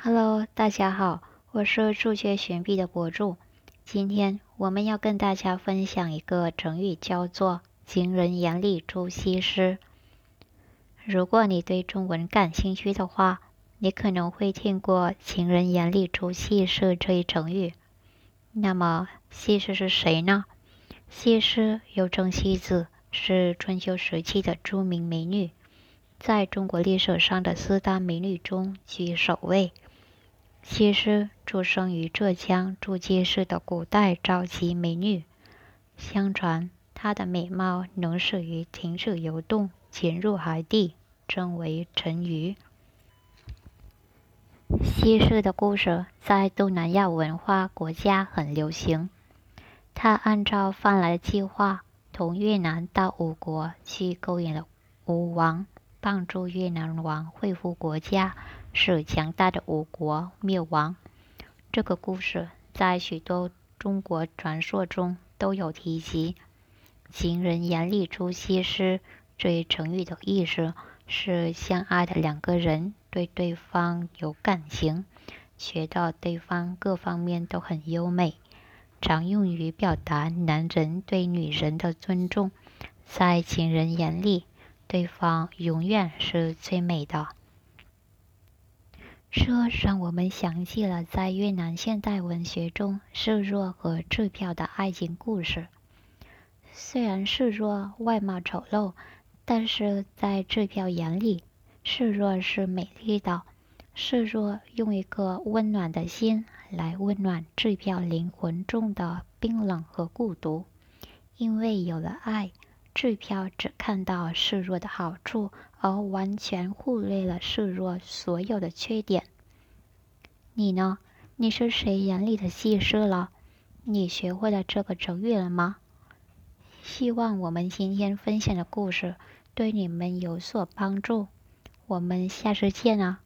Hello，大家好，我是数学玄币的博主。今天我们要跟大家分享一个成语，叫做“情人眼里出西施”。如果你对中文感兴趣的话，你可能会听过“情人眼里出西施”这一成语。那么，西施是谁呢？西施又称西子，是春秋时期的著名美女，在中国历史上的四大美女中居首位。西施出生于浙江诸暨市的古代早期美女。相传，她的美貌能使鱼停止游动，潜入海底，称为沉鱼。西施的故事在东南亚文化国家很流行。她按照范来的计划，从越南到吴国去勾引了吴王，帮助越南王恢复国家。使强大的吴国灭亡。这个故事在许多中国传说中都有提及。情人眼里出西施这一成语的意思是相爱的两个人对对方有感情，觉得对方各方面都很优美，常用于表达男人对女人的尊重。在情人眼里，对方永远是最美的。这让我们想起了在越南现代文学中示弱和支票的爱情故事。虽然示弱外貌丑陋，但是在支票眼里，示弱是美丽的。示弱用一个温暖的心来温暖支票灵魂中的冰冷和孤独。因为有了爱，支票只看到示弱的好处。而完全忽略了示弱所有的缺点。你呢？你是谁眼里的西施了？你学会了这个成语了吗？希望我们今天分享的故事对你们有所帮助。我们下次见啊！